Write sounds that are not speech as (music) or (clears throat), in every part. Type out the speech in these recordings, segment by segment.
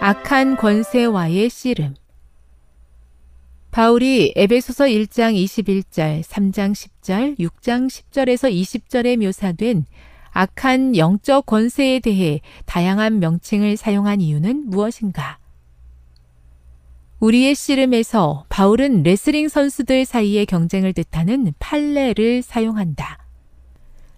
악한 권세와의 씨름 바울이 에베소서 1장 21절, 3장 10절, 6장 10절에서 20절에 묘사된 악한 영적 권세에 대해 다양한 명칭을 사용한 이유는 무엇인가? 우리의 씨름에서 바울은 레슬링 선수들 사이의 경쟁을 뜻하는 팔레를 사용한다.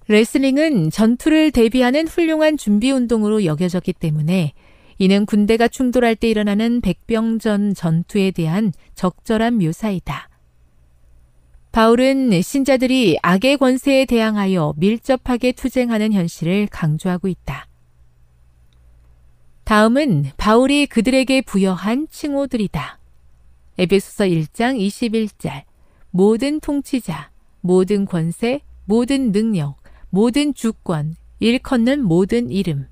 레슬링은 전투를 대비하는 훌륭한 준비 운동으로 여겨졌기 때문에 이는 군대가 충돌할 때 일어나는 백병전 전투에 대한 적절한 묘사이다. 바울은 신자들이 악의 권세에 대항하여 밀접하게 투쟁하는 현실을 강조하고 있다. 다음은 바울이 그들에게 부여한 칭호들이다. 에베소서 1장 21절 모든 통치자, 모든 권세, 모든 능력, 모든 주권, 일컫는 모든 이름.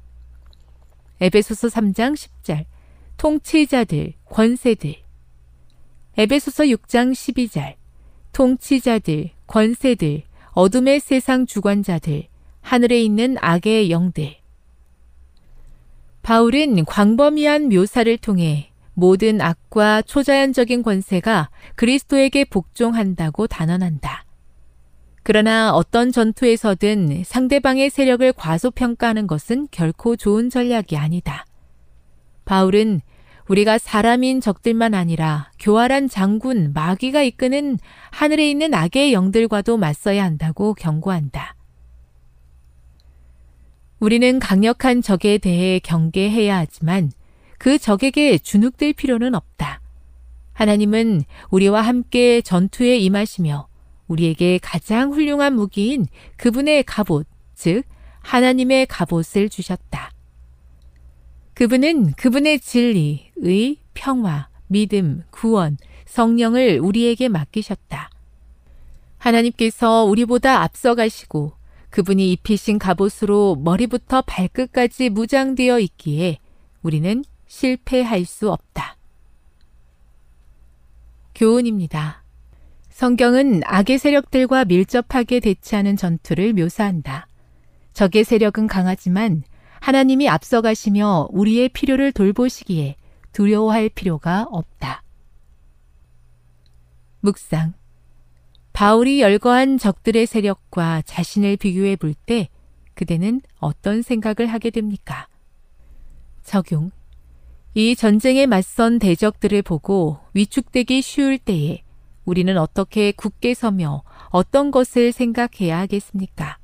에베소서 3장 10절. 통치자들, 권세들. 에베소서 6장 12절. 통치자들, 권세들, 어둠의 세상 주관자들, 하늘에 있는 악의 영들. 바울은 광범위한 묘사를 통해 모든 악과 초자연적인 권세가 그리스도에게 복종한다고 단언한다. 그러나 어떤 전투에서든 상대방의 세력을 과소평가하는 것은 결코 좋은 전략이 아니다. 바울은 우리가 사람인 적들만 아니라 교활한 장군 마귀가 이끄는 하늘에 있는 악의 영들과도 맞서야 한다고 경고한다. 우리는 강력한 적에 대해 경계해야 하지만 그 적에게 주눅들 필요는 없다. 하나님은 우리와 함께 전투에 임하시며 우리에게 가장 훌륭한 무기인 그분의 갑옷, 즉 하나님의 갑옷을 주셨다. 그분은 그분의 진리, 의, 평화, 믿음, 구원, 성령을 우리에게 맡기셨다. 하나님께서 우리보다 앞서가시고 그분이 입히신 갑옷으로 머리부터 발끝까지 무장되어 있기에 우리는 실패할 수 없다. 교훈입니다. 성경은 악의 세력들과 밀접하게 대치하는 전투를 묘사한다. 적의 세력은 강하지만 하나님이 앞서가시며 우리의 필요를 돌보시기에 두려워할 필요가 없다. 묵상. 바울이 열거한 적들의 세력과 자신을 비교해 볼 때 그대는 어떤 생각을 하게 됩니까? 적용. 이 전쟁에 맞선 대적들을 보고 위축되기 쉬울 때에 우리는 어떻게 굳게 서며 어떤 것을 생각해야 하겠습니까?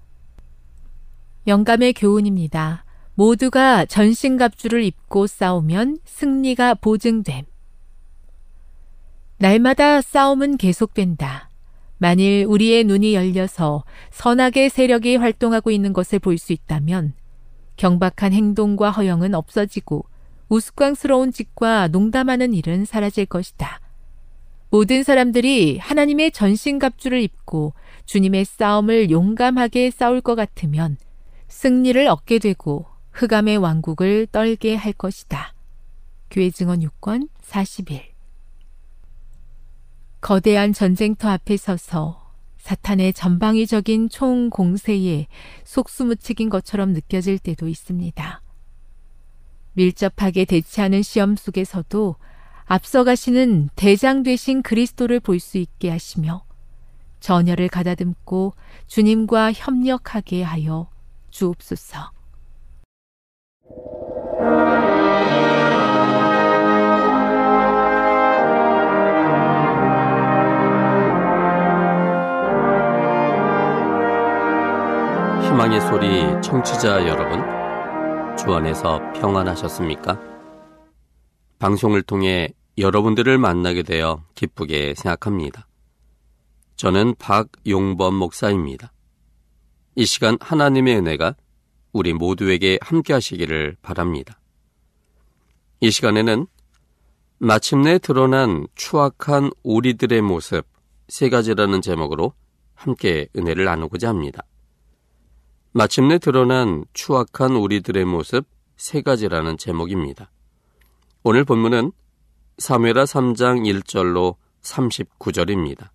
영감의 교훈입니다. 모두가 전신갑주를 입고 싸우면 승리가 보증됨. 날마다 싸움은 계속된다. 만일 우리의 눈이 열려서 선악의 세력이 활동하고 있는 것을 볼 수 있다면 경박한 행동과 허영은 없어지고 우스꽝스러운 짓과 농담하는 일은 사라질 것이다. 모든 사람들이 하나님의 전신갑주를 입고 주님의 싸움을 용감하게 싸울 것 같으면 승리를 얻게 되고 흑암의 왕국을 떨게 할 것이다. 교회 증언 6권 40일 거대한 전쟁터 앞에 서서 사탄의 전방위적인 총 공세에 속수무책인 것처럼 느껴질 때도 있습니다. 밀접하게 대치하는 시험 속에서도 앞서가시는 대장 되신 그리스도를 볼 수 있게 하시며 전열을 가다듬고 주님과 협력하게 하여 주옵소서. 희망의 소리 청취자 여러분, 주 안에서 평안하셨습니까? 방송을 통해 여러분들을 만나게 되어 기쁘게 생각합니다. 저는 박용범 목사입니다. 이 시간 하나님의 은혜가 우리 모두에게 함께 하시기를 바랍니다. 이 시간에는 마침내 드러난 추악한 우리들의 모습 세 가지라는 제목으로 함께 은혜를 나누고자 합니다. 마침내 드러난 추악한 우리들의 모습 세 가지라는 제목입니다. 오늘 본문은 사무엘하 3장 1절로 39절입니다.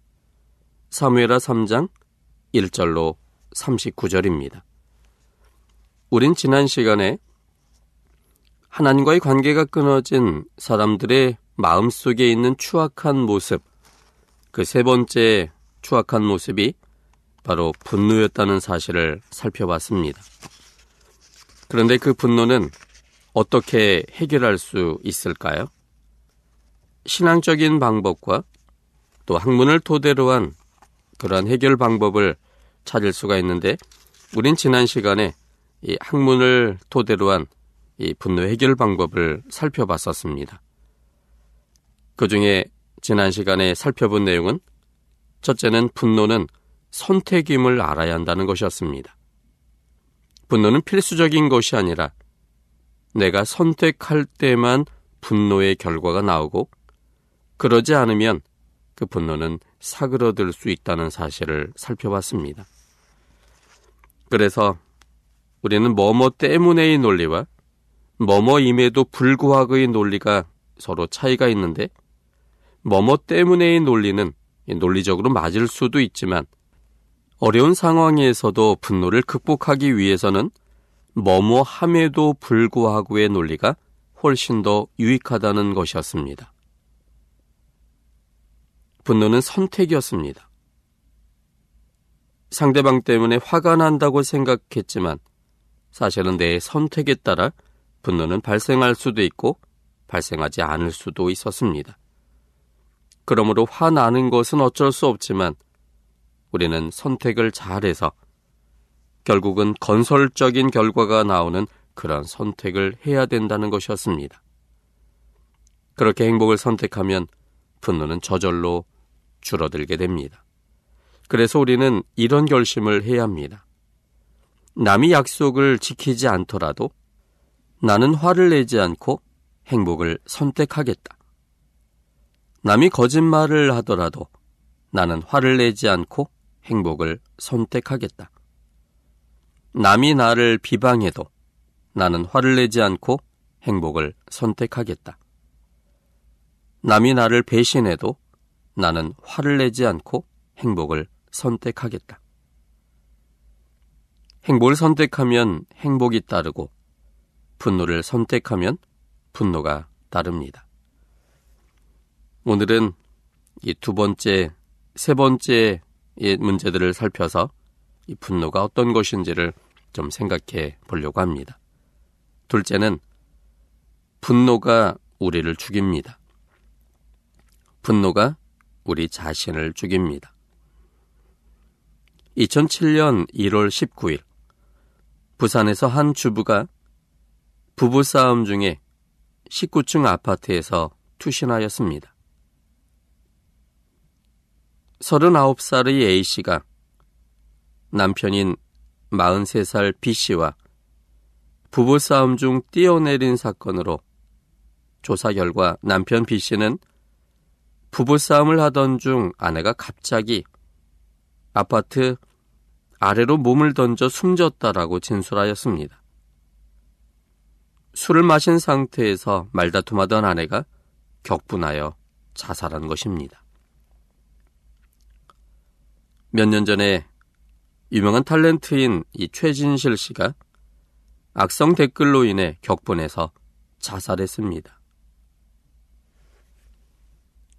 사무엘하 3장 1절로 39절입니다. 우린 지난 시간에 하나님과의 관계가 끊어진 사람들의 마음 속에 있는 추악한 모습, 그 세 번째 추악한 모습이 바로 분노였다는 사실을 살펴봤습니다. 그런데 그 분노는 어떻게 해결할 수 있을까요? 신앙적인 방법과 또 학문을 토대로 한 그러한 해결 방법을 찾을 수가 있는데 우린 지난 시간에 이 학문을 토대로 한 이 분노 해결 방법을 살펴봤었습니다. 그 중에 지난 시간에 살펴본 내용은 첫째는 분노는 선택임을 알아야 한다는 것이었습니다. 분노는 필수적인 것이 아니라 내가 선택할 때만 분노의 결과가 나오고 그러지 않으면 그 분노는 사그러들 수 있다는 사실을 살펴봤습니다. 그래서 우리는 뭐뭐 때문에의 논리와 뭐뭐임에도 불구하고의 논리가 서로 차이가 있는데 뭐뭐 때문에의 논리는 논리적으로 맞을 수도 있지만 어려운 상황에서도 분노를 극복하기 위해서는 뭐뭐 함에도 불구하고의 논리가 훨씬 더 유익하다는 것이었습니다. 분노는 선택이었습니다. 상대방 때문에 화가 난다고 생각했지만 사실은 내 선택에 따라 분노는 발생할 수도 있고 발생하지 않을 수도 있었습니다. 그러므로 화나는 것은 어쩔 수 없지만 우리는 선택을 잘해서 결국은 건설적인 결과가 나오는 그런 선택을 해야 된다는 것이었습니다. 그렇게 행복을 선택하면 분노는 저절로 줄어들게 됩니다. 그래서 우리는 이런 결심을 해야 합니다. 남이 약속을 지키지 않더라도 나는 화를 내지 않고 행복을 선택하겠다. 남이 거짓말을 하더라도 나는 화를 내지 않고 행복을 선택하겠다. 남이 나를 비방해도 나는 화를 내지 않고 행복을 선택하겠다. 남이 나를 배신해도 나는 화를 내지 않고 행복을 선택하겠다. 행복을 선택하면 행복이 따르고 분노를 선택하면 분노가 따릅니다. 오늘은 이 두 번째, 세 번째 문제들을 살펴서 이 분노가 어떤 것인지를 좀 생각해 보려고 합니다. 둘째는 분노가 우리를 죽입니다. 분노가 우리 자신을 죽입니다. 2007년 1월 19일 부산에서 한 주부가 부부싸움 중에 19층 아파트에서 투신하였습니다. 39살의 A씨가 남편인 43살 B씨와 부부싸움 중 뛰어내린 사건으로 조사 결과 남편 B씨는 부부싸움을 하던 중 아내가 갑자기 아파트 아래로 몸을 던져 숨졌다라고 진술하였습니다. 술을 마신 상태에서 말다툼하던 아내가 격분하여 자살한 것입니다. 몇 년 전에 유명한 탤런트인 이 최진실 씨가 악성 댓글로 인해 격분해서 자살했습니다.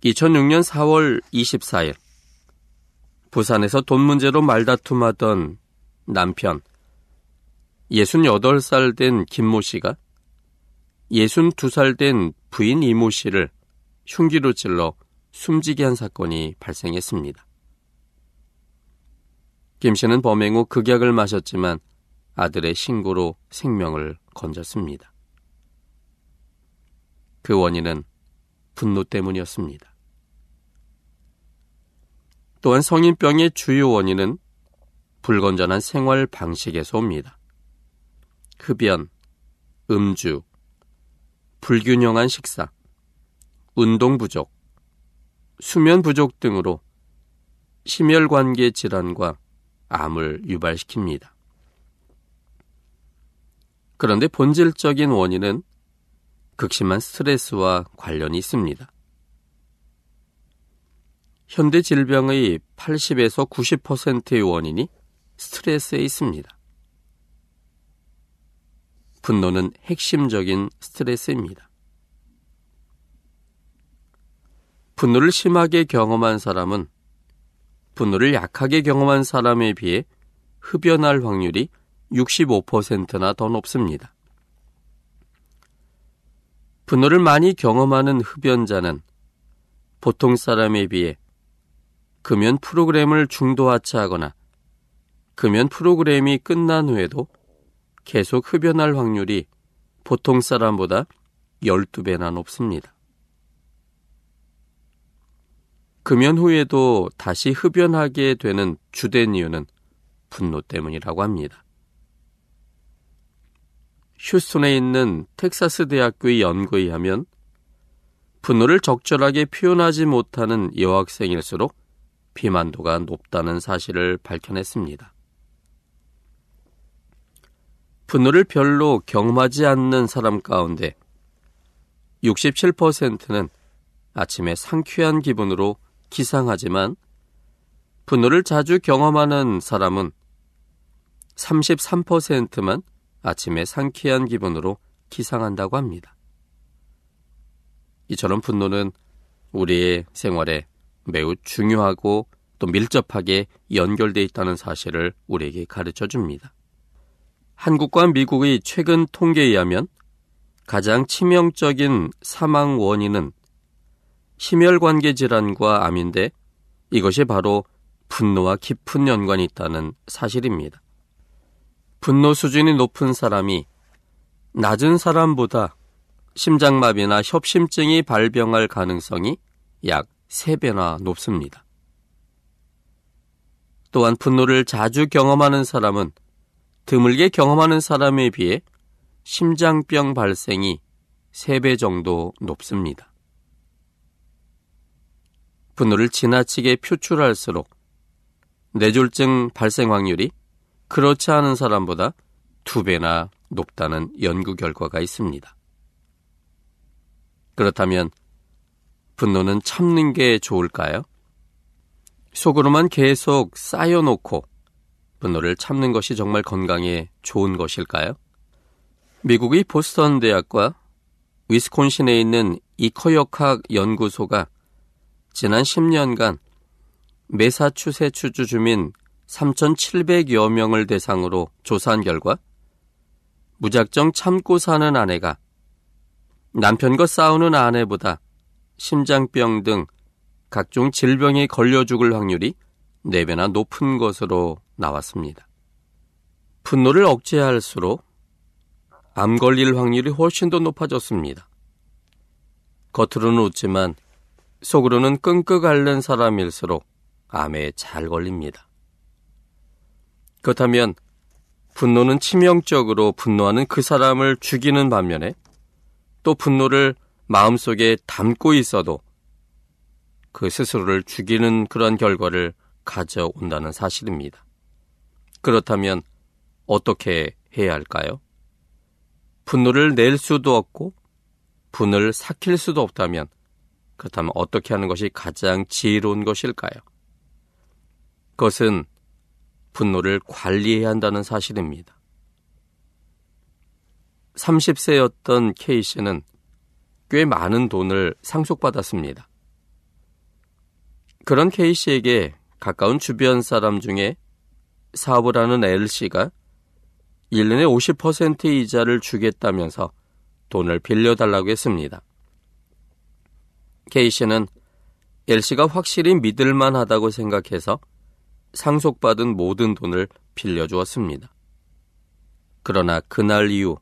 2006년 4월 24일 부산에서 돈 문제로 말다툼하던 남편 68살 된 김모 씨가 62살 된 부인 이모 씨를 흉기로 찔러 숨지게 한 사건이 발생했습니다. 김 씨는 범행 후 극약을 마셨지만 아들의 신고로 생명을 건졌습니다. 그 원인은 분노 때문이었습니다. 또한 성인병의 주요 원인은 불건전한 생활 방식에서 옵니다. 흡연, 음주, 불균형한 식사, 운동 부족, 수면 부족 등으로 심혈관계 질환과 암을 유발시킵니다. 그런데 본질적인 원인은 극심한 스트레스와 관련이 있습니다. 현대 질병의 80에서 90%의 원인이 스트레스에 있습니다. 분노는 핵심적인 스트레스입니다. 분노를 심하게 경험한 사람은 분노를 약하게 경험한 사람에 비해 흡연할 확률이 65%나 더 높습니다. 분노를 많이 경험하는 흡연자는 보통 사람에 비해 금연 프로그램을 중도 하차하거나 금연 프로그램이 끝난 후에도 계속 흡연할 확률이 보통 사람보다 12배나 높습니다. 금연 후에도 다시 흡연하게 되는 주된 이유는 분노 때문이라고 합니다. 휴스톤에 있는 텍사스 대학교의 연구에 의하면 분노를 적절하게 표현하지 못하는 여학생일수록 비만도가 높다는 사실을 밝혀냈습니다. 분노를 별로 경험하지 않는 사람 가운데 67%는 아침에 상쾌한 기분으로 기상하지만 분노를 자주 경험하는 사람은 33%만 아침에 상쾌한 기분으로 기상한다고 합니다. 이처럼 분노는 우리의 생활에 매우 중요하고 또 밀접하게 연결되어 있다는 사실을 우리에게 가르쳐 줍니다. 한국과 미국의 최근 통계에 의하면 가장 치명적인 사망 원인은 심혈관계 질환과 암인데 이것이 바로 분노와 깊은 연관이 있다는 사실입니다. 분노 수준이 높은 사람이 낮은 사람보다 심장마비나 협심증이 발병할 가능성이 약 3배나 높습니다. 또한 분노를 자주 경험하는 사람은 드물게 경험하는 사람에 비해 심장병 발생이 3배 정도 높습니다. 분노를 지나치게 표출할수록 뇌졸증 발생 확률이 그렇지 않은 사람보다 두 배나 높다는 연구 결과가 있습니다. 그렇다면 분노는 참는 게 좋을까요? 속으로만 계속 쌓여놓고 분노를 참는 것이 정말 건강에 좋은 것일까요? 미국의 보스턴 대학과 위스콘신에 있는 이커역학 연구소가 지난 10년간 메사추세츠주 주민 3,700여 명을 대상으로 조사한 결과 무작정 참고 사는 아내가 남편과 싸우는 아내보다 심장병 등 각종 질병에 걸려 죽을 확률이 4배나 높은 것으로 나왔습니다. 분노를 억제할수록 암 걸릴 확률이 훨씬 더 높아졌습니다. 겉으로는 웃지만 속으로는 끙끙 앓는 사람일수록 암에 잘 걸립니다. 그렇다면 분노는 치명적으로 분노하는 그 사람을 죽이는 반면에 또 분노를 마음속에 담고 있어도 그 스스로를 죽이는 그런 결과를 가져온다는 사실입니다. 그렇다면 어떻게 해야 할까요? 분노를 낼 수도 없고 분을 삭힐 수도 없다면 그렇다면 어떻게 하는 것이 가장 지혜로운 것일까요? 그것은 분노를 관리해야 한다는 사실입니다. 30세였던 K 씨는 꽤 많은 돈을 상속받았습니다. 그런 K 씨에게 가까운 주변 사람 중에 사업을 하는 L 씨가 1년에 50% 이자를 주겠다면서 돈을 빌려달라고 했습니다. K 씨는 L 씨가 확실히 믿을만 하다고 생각해서 상속받은 모든 돈을 빌려주었습니다. 그러나 그날 이후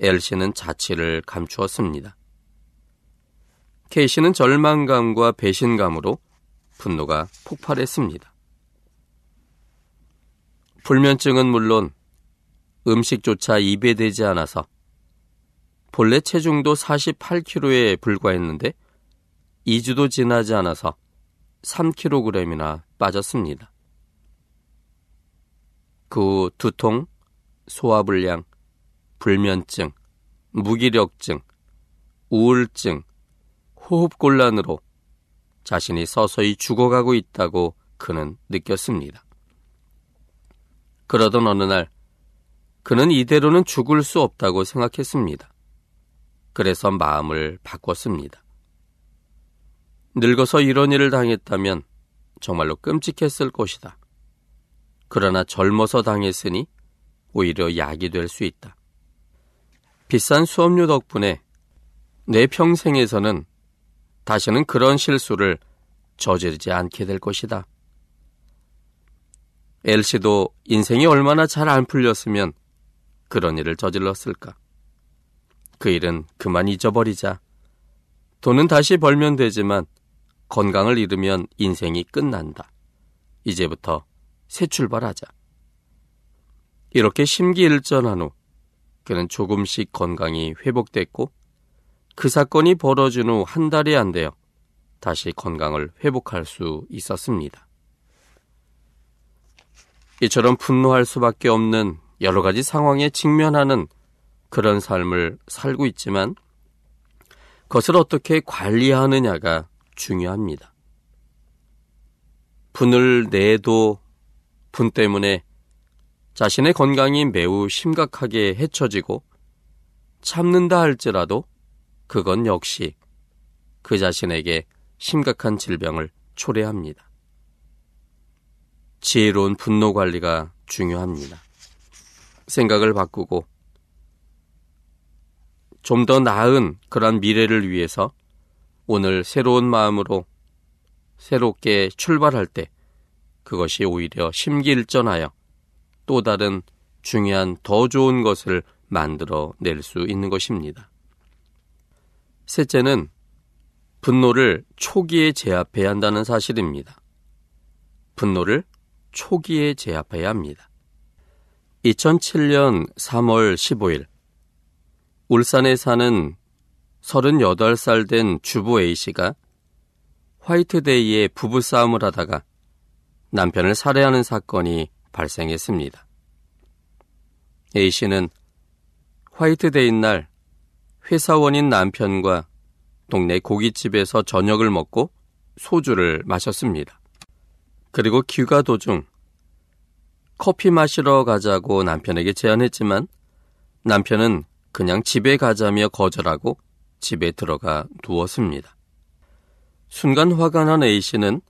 L 씨는 자취를 감추었습니다. 씨는 절망감과 배신감으로 분노가 폭발했습니다. 불면증은 물론 음식조차 입에 대지 않아서 본래 체중도 48kg에 불과했는데 2주도 지나지 않아서 3kg이나 빠졌습니다. 그 후 두통, 소화불량, 불면증, 무기력증, 우울증, 호흡곤란으로 자신이 서서히 죽어가고 있다고 그는 느꼈습니다. 그러던 어느 날 그는 이대로는 죽을 수 없다고 생각했습니다. 그래서 마음을 바꿨습니다. 늙어서 이런 일을 당했다면 정말로 끔찍했을 것이다. 그러나 젊어서 당했으니 오히려 약이 될 수 있다. 비싼 수업료 덕분에 내 평생에서는 다시는 그런 실수를 저지르지 않게 될 것이다. 엘씨도 인생이 얼마나 잘 안 풀렸으면 그런 일을 저질렀을까. 그 일은 그만 잊어버리자. 돈은 다시 벌면 되지만 건강을 잃으면 인생이 끝난다. 이제부터 새 출발하자. 이렇게 심기일전한 후 그는 조금씩 건강이 회복됐고 그 사건이 벌어진 후 한 달이 안 되어 다시 건강을 회복할 수 있었습니다. 이처럼 분노할 수밖에 없는 여러 가지 상황에 직면하는 그런 삶을 살고 있지만 그것을 어떻게 관리하느냐가 중요합니다. 분을 내도 분 때문에 자신의 건강이 매우 심각하게 해쳐지고 참는다 할지라도 그건 역시 그 자신에게 심각한 질병을 초래합니다. 지혜로운 분노 관리가 중요합니다. 생각을 바꾸고 좀 더 나은 그런 미래를 위해서 오늘 새로운 마음으로 새롭게 출발할 때 그것이 오히려 심기일전하여 또 다른 중요한 더 좋은 것을 만들어 낼 수 있는 것입니다. 셋째는 분노를 초기에 제압해야 한다는 사실입니다. 분노를 초기에 제압해야 합니다. 2007년 3월 15일 울산에 사는 38살 된 주부 A씨가 화이트데이에 부부싸움을 하다가 남편을 살해하는 사건이 발생했습니다. A씨는 화이트데이 날 회사원인 남편과 동네 고깃집에서 저녁을 먹고 소주를 마셨습니다. 그리고 귀가 도중 커피 마시러 가자고 남편에게 제안했지만 남편은 그냥 집에 가자며 거절하고 집에 들어가 누웠습니다. 순간 화가 난 A씨는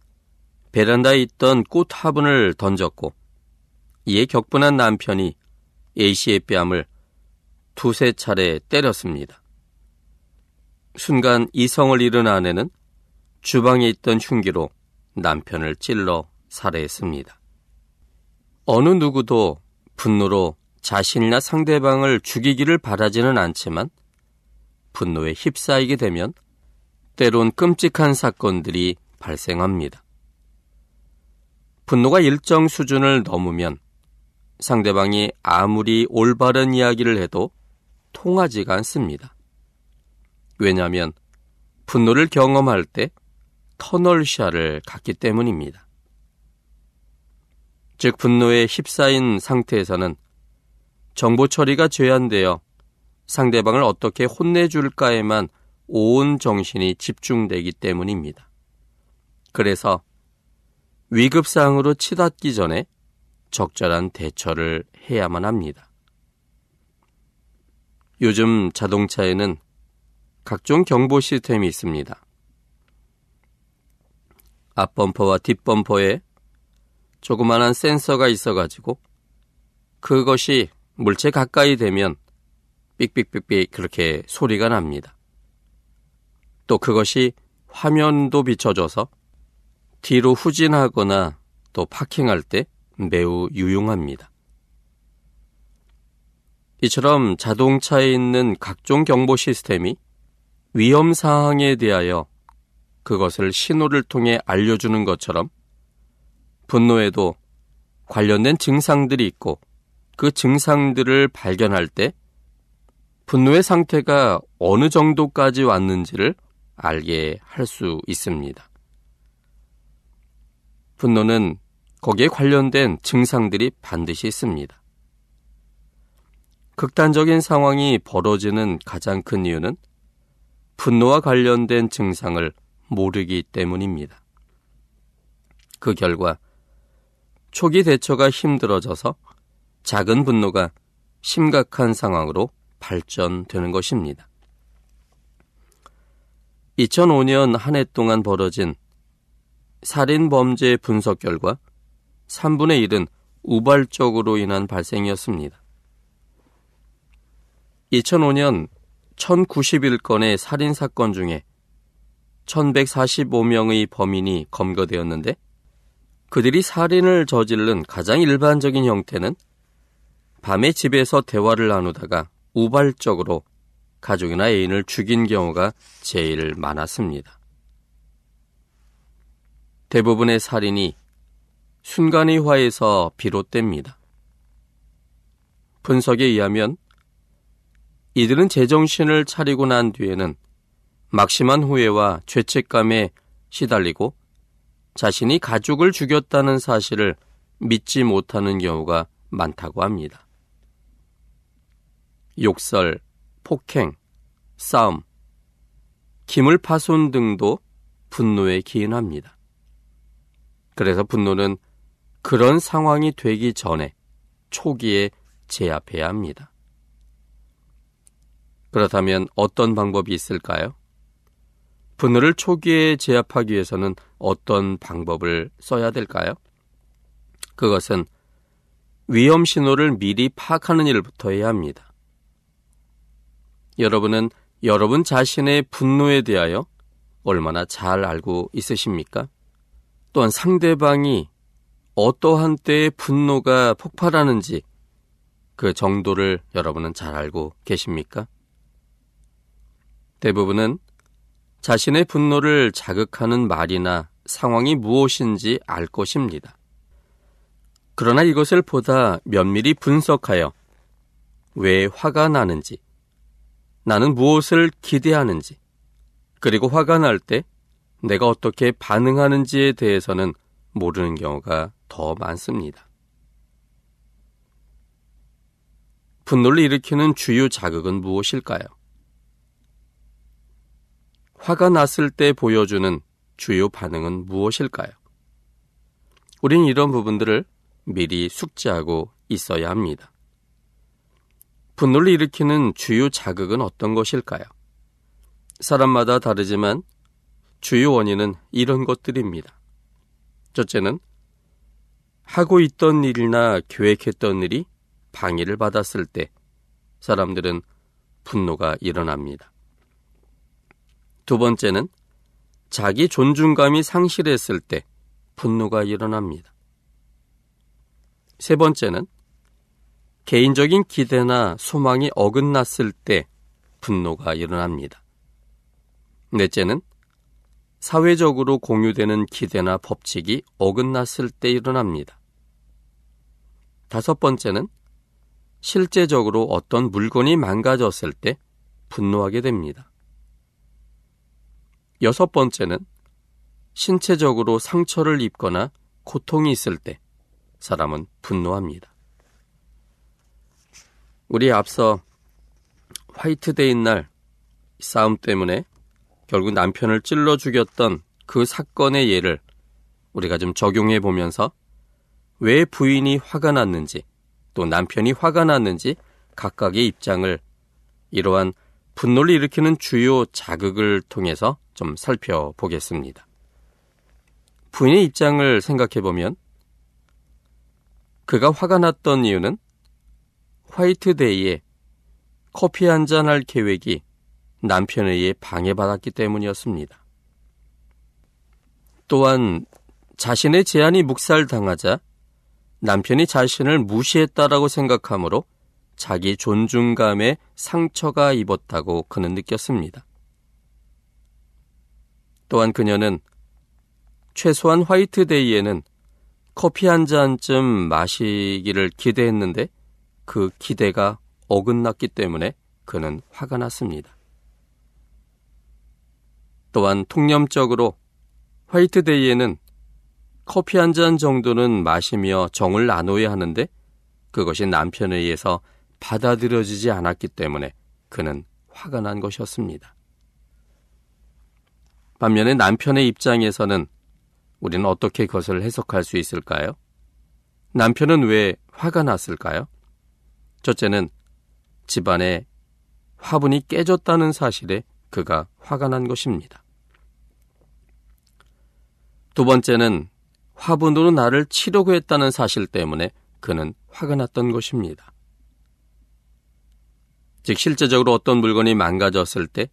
베란다에 있던 꽃 화분을 던졌고 이에 격분한 남편이 A씨의 뺨을 두세 차례 때렸습니다. 순간 이성을 잃은 아내는 주방에 있던 흉기로 남편을 찔러 살해했습니다. 어느 누구도 분노로 자신이나 상대방을 죽이기를 바라지는 않지만 분노에 휩싸이게 되면 때론 끔찍한 사건들이 발생합니다. 분노가 일정 수준을 넘으면 상대방이 아무리 올바른 이야기를 해도 통하지가 않습니다. 왜냐하면 분노를 경험할 때 터널샤를 갖기 때문입니다. 즉 분노에 휩싸인 상태에서는 정보 처리가 제한되어 상대방을 어떻게 혼내줄까에만 온 정신이 집중되기 때문입니다. 그래서 위급상으로 치닫기 전에 적절한 대처를 해야만 합니다. 요즘 자동차에는 각종 경보 시스템이 있습니다. 앞범퍼와 뒷범퍼에 조그만한 센서가 있어가지고 그것이 물체 가까이 되면 삑삑삑삑 그렇게 소리가 납니다. 또 그것이 화면도 비춰줘서 뒤로 후진하거나 또 파킹할 때 매우 유용합니다. 이처럼 자동차에 있는 각종 경보 시스템이 위험 사항에 대하여 그것을 신호를 통해 알려주는 것처럼 분노에도 관련된 증상들이 있고 그 증상들을 발견할 때 분노의 상태가 어느 정도까지 왔는지를 알게 할 수 있습니다. 분노는 거기에 관련된 증상들이 반드시 있습니다. 극단적인 상황이 벌어지는 가장 큰 이유는 분노와 관련된 증상을 모르기 때문입니다. 그 결과 초기 대처가 힘들어져서 작은 분노가 심각한 상황으로 발전되는 것입니다. 2005년 한 해 동안 벌어진 살인 범죄 분석 결과 3분의 1은 우발적으로 인한 발생이었습니다. 2005년 1091건의 살인 사건 중에 1145명의 범인이 검거되었는데 그들이 살인을 저지른 가장 일반적인 형태는 밤에 집에서 대화를 나누다가 우발적으로 가족이나 애인을 죽인 경우가 제일 많았습니다. 대부분의 살인이 순간의 화에서 비롯됩니다. 분석에 의하면 이들은 제정신을 차리고 난 뒤에는 막심한 후회와 죄책감에 시달리고 자신이 가족을 죽였다는 사실을 믿지 못하는 경우가 많다고 합니다. 욕설, 폭행, 싸움, 기물 파손 등도 분노에 기인합니다. 그래서 분노는 그런 상황이 되기 전에 초기에 제압해야 합니다. 그렇다면 어떤 방법이 있을까요? 분노를 초기에 제압하기 위해서는 어떤 방법을 써야 될까요? 그것은 위험 신호를 미리 파악하는 일부터 해야 합니다. 여러분은 여러분 자신의 분노에 대하여 얼마나 잘 알고 있으십니까? 또한 상대방이 어떠한 때에 분노가 폭발하는지 그 정도를 여러분은 잘 알고 계십니까? 대부분은 자신의 분노를 자극하는 말이나 상황이 무엇인지 알 것입니다. 그러나 이것을 보다 면밀히 분석하여 왜 화가 나는지, 나는 무엇을 기대하는지, 그리고 화가 날 때 내가 어떻게 반응하는지에 대해서는 모르는 경우가 더 많습니다. 분노를 일으키는 주요 자극은 무엇일까요? 화가 났을 때 보여주는 주요 반응은 무엇일까요? 우린 이런 부분들을 미리 숙지하고 있어야 합니다. 분노를 일으키는 주요 자극은 어떤 것일까요? 사람마다 다르지만 주요 원인은 이런 것들입니다. 첫째는 하고 있던 일이나 계획했던 일이 방해를 받았을 때 사람들은 분노가 일어납니다. 두 번째는 자기 존중감이 상실했을 때 분노가 일어납니다. 세 번째는 개인적인 기대나 소망이 어긋났을 때 분노가 일어납니다. 넷째는 사회적으로 공유되는 기대나 법칙이 어긋났을 때 일어납니다. 다섯 번째는 실제적으로 어떤 물건이 망가졌을 때 분노하게 됩니다. 여섯 번째는 신체적으로 상처를 입거나 고통이 있을 때 사람은 분노합니다. 우리 앞서 화이트데이 날 싸움 때문에 결국 남편을 찔러 죽였던 그 사건의 예를 우리가 좀 적용해 보면서 왜 부인이 화가 났는지 또 남편이 화가 났는지 각각의 입장을 이러한 분노를 일으키는 주요 자극을 통해서 좀 살펴보겠습니다. 부인의 입장을 생각해 보면 그가 화가 났던 이유는 화이트데이에 커피 한 잔 할 계획이 남편에 의해 방해받았기 때문이었습니다. 또한 자신의 제안이 묵살당하자 남편이 자신을 무시했다라고 생각하므로 자기 존중감에 상처가 입었다고 그는 느꼈습니다. 또한 그녀는 최소한 화이트데이에는 커피 한 잔쯤 마시기를 기대했는데 그 기대가 어긋났기 때문에 그는 화가 났습니다. 또한 통념적으로 화이트데이에는 커피 한 잔 정도는 마시며 정을 나눠야 하는데 그것이 남편에 의해서 받아들여지지 않았기 때문에 그는 화가 난 것이었습니다. 반면에 남편의 입장에서는 우리는 어떻게 그것을 해석할 수 있을까요? 남편은 왜 화가 났을까요? 첫째는 집안에 화분이 깨졌다는 사실에 그가 화가 난 것입니다. 두 번째는 화분으로 나를 치려고 했다는 사실 때문에 그는 화가 났던 것입니다. 즉, 실제적으로 어떤 물건이 망가졌을 때,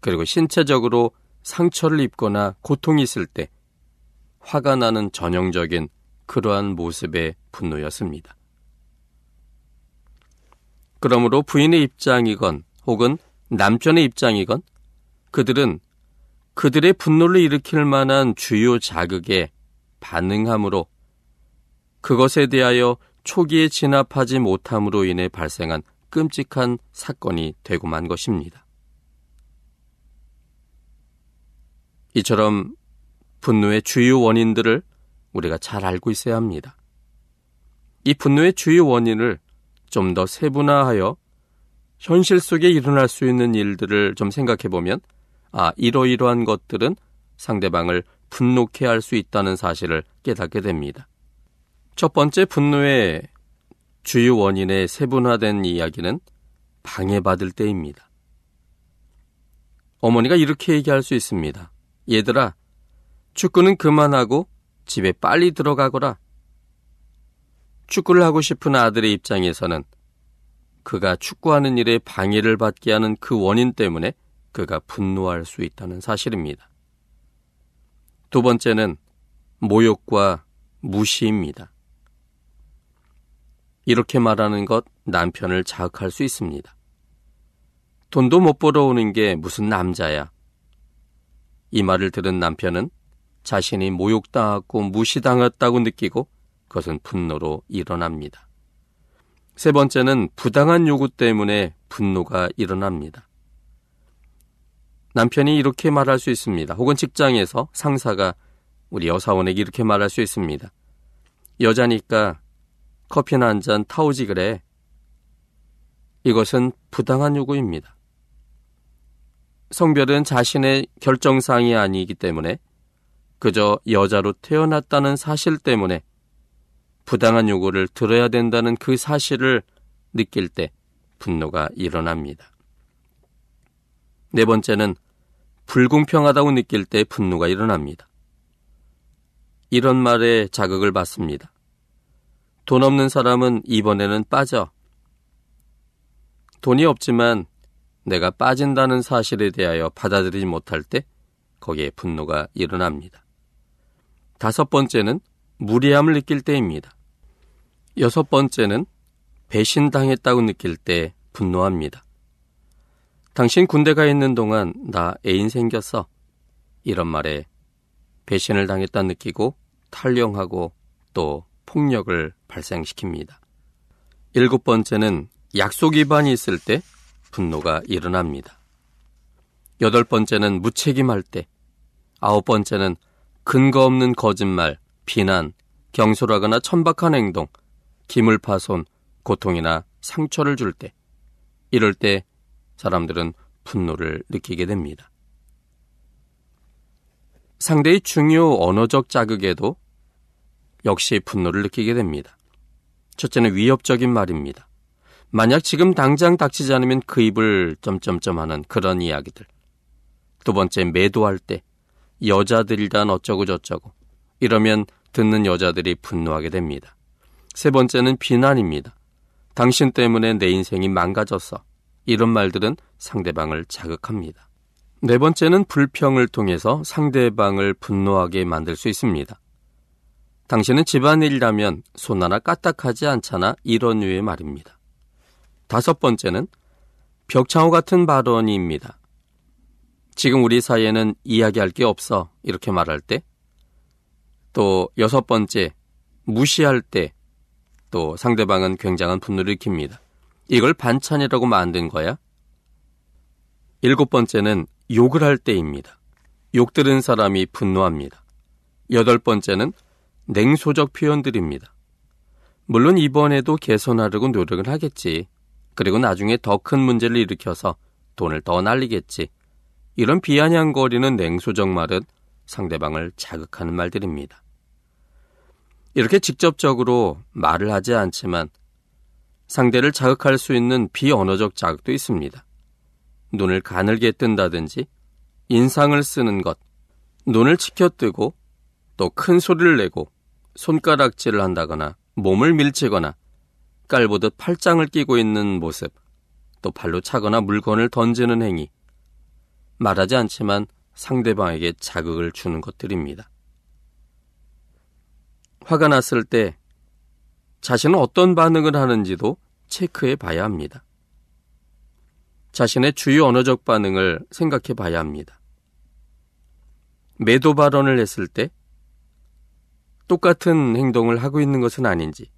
그리고 신체적으로 상처를 입거나 고통이 있을 때, 화가 나는 전형적인 그러한 모습의 분노였습니다. 그러므로 부인의 입장이건 혹은 남편의 입장이건 그들은 그들의 분노를 일으킬 만한 주요 자극에 반응함으로 그것에 대하여 초기에 진압하지 못함으로 인해 발생한 끔찍한 사건이 되고 만 것입니다. 이처럼 분노의 주요 원인들을 우리가 잘 알고 있어야 합니다. 이 분노의 주요 원인을 좀 더 세분화하여 현실 속에 일어날 수 있는 일들을 좀 생각해 보면, 아, 이러이러한 것들은 상대방을 분노케 할 수 있다는 사실을 깨닫게 됩니다. 첫 번째 분노의 주요 원인의 세분화된 이야기는 방해받을 때입니다. 어머니가 이렇게 얘기할 수 있습니다. 얘들아, 축구는 그만하고 집에 빨리 들어가거라. 축구를 하고 싶은 아들의 입장에서는 그가 축구하는 일에 방해를 받게 하는 그 원인 때문에 그가 분노할 수 있다는 사실입니다. 두 번째는 모욕과 무시입니다. 이렇게 말하는 것 남편을 자극할 수 있습니다. 돈도 못 벌어오는 게 무슨 남자야. 이 말을 들은 남편은 자신이 모욕당하고 무시당했다고 느끼고 그것은 분노로 일어납니다. 세 번째는 부당한 요구 때문에 분노가 일어납니다. 남편이 이렇게 말할 수 있습니다. 혹은 직장에서 상사가 우리 여사원에게 이렇게 말할 수 있습니다. 여자니까 커피나 한 잔 타오지 그래. 이것은 부당한 요구입니다. 성별은 자신의 결정사항이 아니기 때문에 그저 여자로 태어났다는 사실 때문에 부당한 요구를 들어야 된다는 그 사실을 느낄 때 분노가 일어납니다. 네 번째는 불공평하다고 느낄 때 분노가 일어납니다. 이런 말에 자극을 받습니다. 돈 없는 사람은 이번에는 빠져. 돈이 없지만 내가 빠진다는 사실에 대하여 받아들이지 못할 때 거기에 분노가 일어납니다. 다섯 번째는 무리함을 느낄 때입니다. 여섯 번째는 배신당했다고 느낄 때 분노합니다. 당신 군대 가 있는 동안 나 애인 생겼어. 이런 말에 배신을 당했다 느끼고 탈령하고 또 폭력을 발생시킵니다. 일곱 번째는 약속 위반이 있을 때 분노가 일어납니다. 여덟 번째는 무책임할 때, 아홉 번째는 근거 없는 거짓말, 비난, 경솔하거나 천박한 행동, 기물 파손, 고통이나 상처를 줄 때, 이럴 때 사람들은 분노를 느끼게 됩니다. 상대의 중요 언어적 자극에도 역시 분노를 느끼게 됩니다. 첫째는 위협적인 말입니다. 만약 지금 당장 닥치지 않으면 그 입을 점점점 하는 그런 이야기들. 두 번째, 매도할 때 여자들이란 어쩌고 저쩌고 이러면 듣는 여자들이 분노하게 됩니다. 세 번째는 비난입니다. 당신 때문에 내 인생이 망가졌어. 이런 말들은 상대방을 자극합니다. 네 번째는 불평을 통해서 상대방을 분노하게 만들 수 있습니다. 당신은 집안일이라면 손 하나 까딱하지 않잖아. 이런 류의 말입니다. 다섯 번째는 벽창호 같은 발언입니다. 지금 우리 사이에는 이야기할 게 없어. 이렇게 말할 때. 또 여섯 번째, 무시할 때. 또 상대방은 굉장한 분노를 일으킵니다. 이걸 반찬이라고 만든 거야? 일곱 번째는 욕을 할 때입니다. 욕 들은 사람이 분노합니다. 여덟 번째는 냉소적 표현들입니다. 물론 이번에도 개선하려고 노력을 하겠지. 그리고 나중에 더 큰 문제를 일으켜서 돈을 더 날리겠지. 이런 비아냥거리는 냉소적 말은 상대방을 자극하는 말들입니다. 이렇게 직접적으로 말을 하지 않지만 상대를 자극할 수 있는 비언어적 자극도 있습니다. 눈을 가늘게 뜬다든지 인상을 쓰는 것, 눈을 치켜뜨고 또 큰 소리를 내고 손가락질을 한다거나 몸을 밀치거나 깔보듯 팔짱을 끼고 있는 모습, 또 발로 차거나 물건을 던지는 행위, 말하지 않지만 상대방에게 자극을 주는 것들입니다. 화가 났을 때 자신은 어떤 반응을 하는지도 체크해 봐야 합니다. 자신의 주요 언어적 반응을 생각해 봐야 합니다. 매도 발언을 했을 때 똑같은 행동을 하고 있는 것은 아닌지,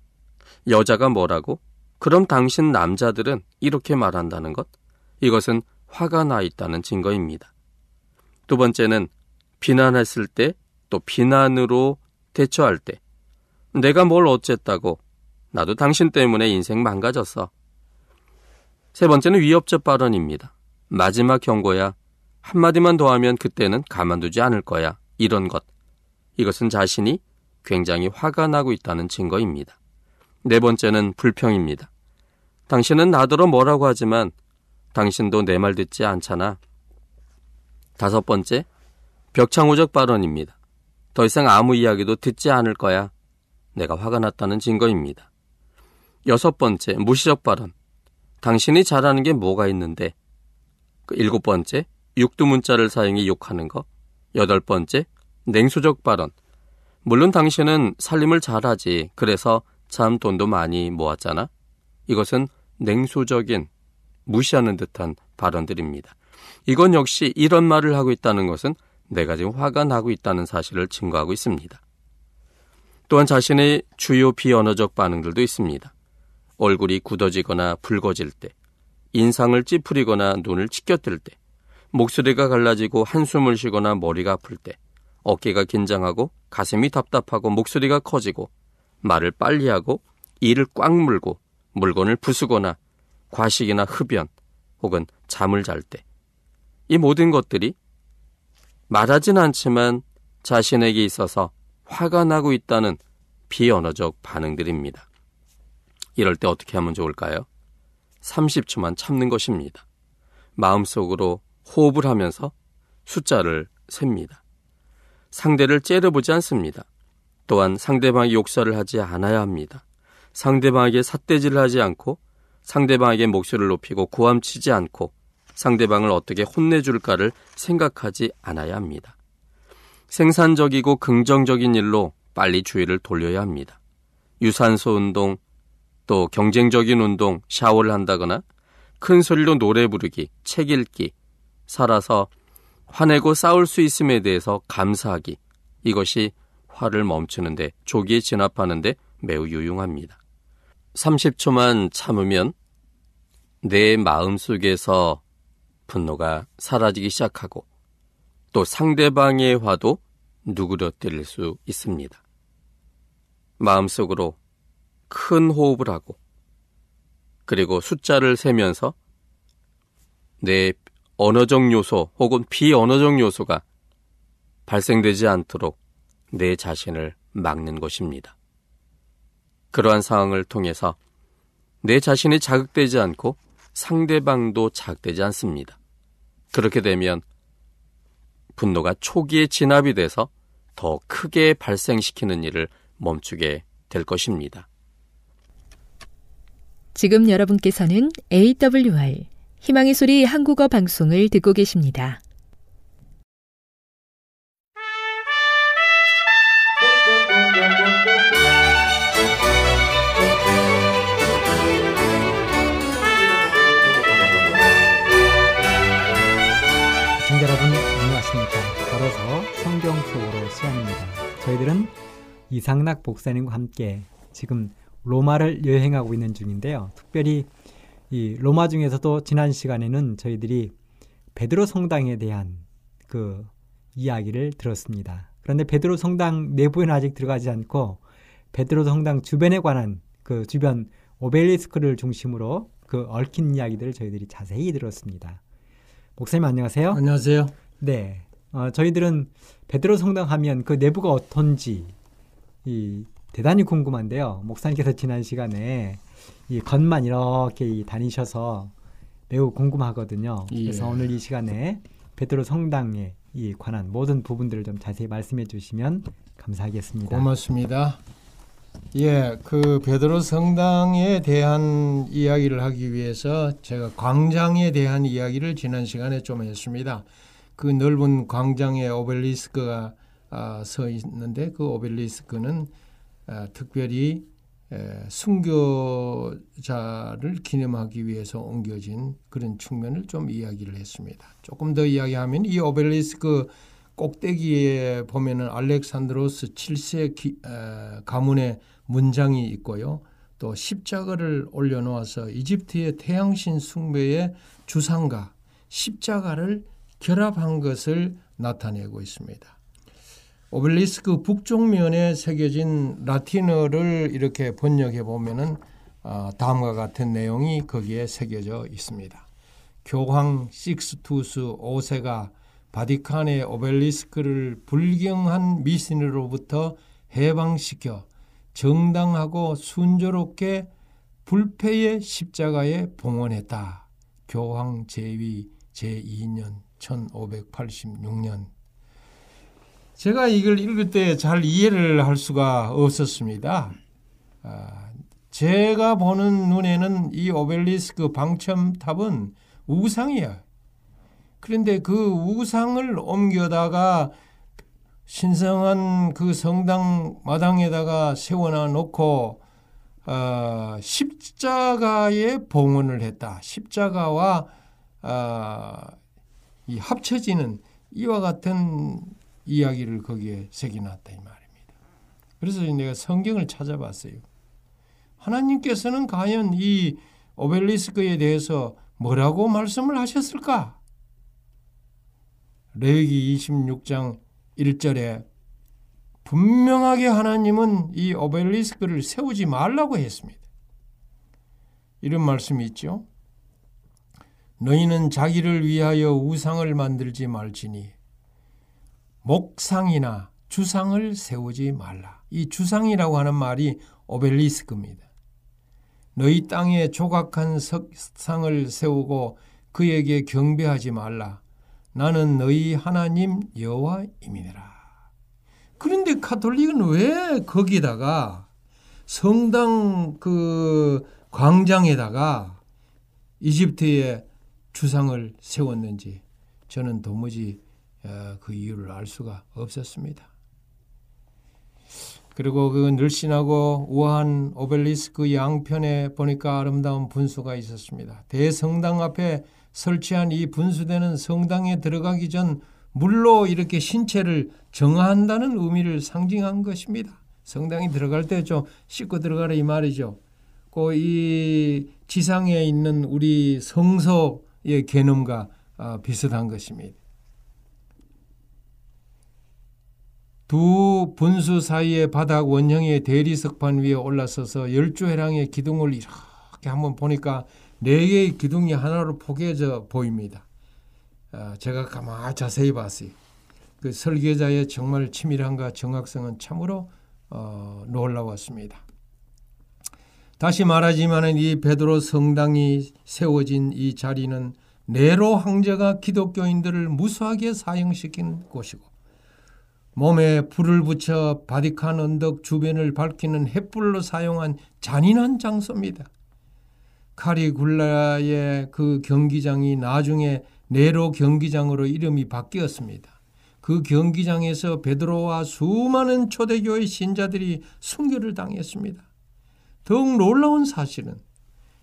여자가 뭐라고? 그럼 당신 남자들은 이렇게 말한다는 것? 이것은 화가 나 있다는 증거입니다. 두 번째는 비난했을 때 또 비난으로 대처할 때 내가 뭘 어쨌다고 나도 당신 때문에 인생 망가졌어. 세 번째는 위협적 발언입니다. 마지막 경고야. 한마디만 더 하면 그때는 가만두지 않을 거야. 이런 것. 이것은 자신이 굉장히 화가 나고 있다는 증거입니다. 네 번째는 불평입니다. 당신은 나더러 뭐라고 하지만 당신도 내 말 듣지 않잖아. 다섯 번째, 벽창호적 발언입니다. 더 이상 아무 이야기도 듣지 않을 거야. 내가 화가 났다는 증거입니다. 여섯 번째, 무시적 발언. 당신이 잘하는 게 뭐가 있는데. 그 일곱 번째, 육두문자를 사용해 욕하는 거. 여덟 번째, 냉소적 발언. 물론 당신은 살림을 잘하지. 그래서 참 돈도 많이 모았잖아. 이것은 냉소적인 무시하는 듯한 발언들입니다. 이건 역시 이런 말을 하고 있다는 것은 내가 지금 화가 나고 있다는 사실을 증거하고 있습니다. 또한 자신의 주요 비언어적 반응들도 있습니다. 얼굴이 굳어지거나 붉어질 때, 인상을 찌푸리거나 눈을 치켜뜰 때, 목소리가 갈라지고 한숨을 쉬거나 머리가 아플 때, 어깨가 긴장하고 가슴이 답답하고 목소리가 커지고 말을 빨리 하고 이를 꽉 물고 물건을 부수거나 과식이나 흡연 혹은 잠을 잘 때 이 모든 것들이 말하진 않지만 자신에게 있어서 화가 나고 있다는 비언어적 반응들입니다. 이럴 때 어떻게 하면 좋을까요? 30초만 참는 것입니다. 마음속으로 호흡을 하면서 숫자를 셉니다. 상대를 째려보지 않습니다. 또한 상대방이 욕설을 하지 않아야 합니다. 상대방에게 삿대질을 하지 않고 상대방에게 목소리를 높이고 고함치지 않고 상대방을 어떻게 혼내줄까를 생각하지 않아야 합니다. 생산적이고 긍정적인 일로 빨리 주의를 돌려야 합니다. 유산소 운동, 또 경쟁적인 운동, 샤워를 한다거나 큰 소리로 노래 부르기, 책 읽기, 살아서 화내고 싸울 수 있음에 대해서 감사하기. 이것이 화를 멈추는데 조기에 진압하는데 매우 유용합니다. 30초만 참으면 내 마음 속에서 분노가 사라지기 시작하고 또 상대방의 화도 누그러뜨릴 수 있습니다. 마음속으로 큰 호흡을 하고 그리고 숫자를 세면서 내 언어적 요소 혹은 비언어적 요소가 발생되지 않도록 내 자신을 막는 것입니다. 그러한 상황을 통해서 내 자신이 자극되지 않고 상대방도 자극되지 않습니다. 그렇게 되면 분노가 초기에 진압이 돼서 더 크게 발생시키는 일을 멈추게 될 것입니다. 지금 여러분께서는 AWR 희망의 소리 한국어 방송을 듣고 계십니다. 성경 속으로 시간입니다. 저희들은 이상락 목사님과 함께 지금 로마를 여행하고 있는 중인데요. 특별히 이 로마 중에서도 지난 시간에는 저희들이 베드로 성당에 대한 그 이야기를 들었습니다. 그런데 베드로 성당 내부에는 아직 들어가지 않고 베드로 성당 주변에 관한 그 주변 오벨리스크를 중심으로 그 얽힌 이야기들을 저희들이 자세히 들었습니다. 목사님 안녕하세요. 안녕하세요. 네, 어, 저희들은 베드로 성당 하면 그 내부가 어떤지 이 대단히 궁금한데요. 목사님께서 지난 시간에 이 겉만 이렇게 이 다니셔서 매우 궁금하거든요. 그래서 예. 오늘 이 시간에 베드로 성당에 이 관한 모든 부분들을 좀 자세히 말씀해 주시면 감사하겠습니다. 고맙습니다. 예, 그 베드로 성당에 대한 이야기를 하기 위해서 제가 광장에 대한 이야기를 지난 시간에 좀 했습니다. 그 넓은 광장에 오벨리스크가 아, 서 있는데 그 오벨리스크는 아, 특별히 에, 순교자를 기념하기 위해서 옮겨진 그런 측면을 좀 이야기를 했습니다. 조금 더 이야기하면 이 오벨리스크 꼭대기에 보면은 알렉산드로스 7세 기, 에, 가문의 문장이 있고요. 또 십자가를 올려놓아서 이집트의 태양신 숭배의 주상과 십자가를 결합한 것을 나타내고 있습니다. 오벨리스크 북쪽 면에 새겨진 라틴어를 이렇게 번역해 보면은 아, 다음과 같은 내용이 거기에 새겨져 있습니다. 교황 식스투스 5세가 바티칸의 오벨리스크를 불경한 미신으로부터 해방시켜 정당하고 순조롭게 불패의 십자가에 봉헌했다. 교황 제위 제2년 1586년 제가 이걸 읽을 때 잘 이해를 할 수가 없었습니다. 아, 제가 보는 눈에는 이 오벨리스크 방첨탑은 우상이에요. 그런데 그 우상을 옮겨다가 신성한 그 성당 마당에다가 세워놔 놓고 어, 십자가에 봉헌을 했다. 십자가와 어, 이 합쳐지는 이와 같은 이야기를 거기에 새겨놨다 이 말입니다. 그래서 내가 성경을 찾아봤어요. 하나님께서는 과연 이 오벨리스크에 대해서 뭐라고 말씀을 하셨을까? 레위기 26장 1절에 분명하게 하나님은 이 오벨리스크를 세우지 말라고 했습니다. 이런 말씀이 있죠. 너희는 자기를 위하여 우상을 만들지 말지니 목상이나 주상을 세우지 말라. 이 주상이라고 하는 말이 오벨리스크입니다. 너희 땅에 조각한 석상을 세우고 그에게 경배하지 말라. 나는 너희 하나님 여호와임이니라. 그런데 카톨릭은 왜 거기다가 성당 그 광장에다가 이집트의 주상을 세웠는지 저는 도무지 어, 그 이유를 알 수가 없었습니다. 그리고 그 늘씬하고 우아한 오벨리스크 양편에 보니까 아름다운 분수가 있었습니다. 대성당 앞에 설치한 이 분수대는 성당에 들어가기 전 물로 이렇게 신체를 정화한다는 의미를 상징한 것입니다. 성당에 들어갈 때 좀 씻고 들어가라 이 말이죠. 그 이 지상에 있는 우리 성소 의 개념과 어, 비슷한 것입니다. 두 분수 사이의 바닥 원형의 대리석판 위에 올라서서 열주 해랑의 기둥을 이렇게 한번 보니까 네 개의 기둥이 하나로 포개져 보입니다. 어, 제가 가만 자세히 봤어요. 그 설계자의 정말 치밀함과 정확성은 참으로 어, 놀라웠습니다. 다시 말하지만 이 베드로 성당이 세워진 이 자리는 네로 황제가 기독교인들을 무수하게 사형시킨 곳이고 몸에 불을 붙여 바티칸 언덕 주변을 밝히는 횃불로 사용한 잔인한 장소입니다. 카리굴라의 그 경기장이 나중에 네로 경기장으로 이름이 바뀌었습니다. 그 경기장에서 베드로와 수많은 초대교회 신자들이 순교를 당했습니다. 더욱 놀라운 사실은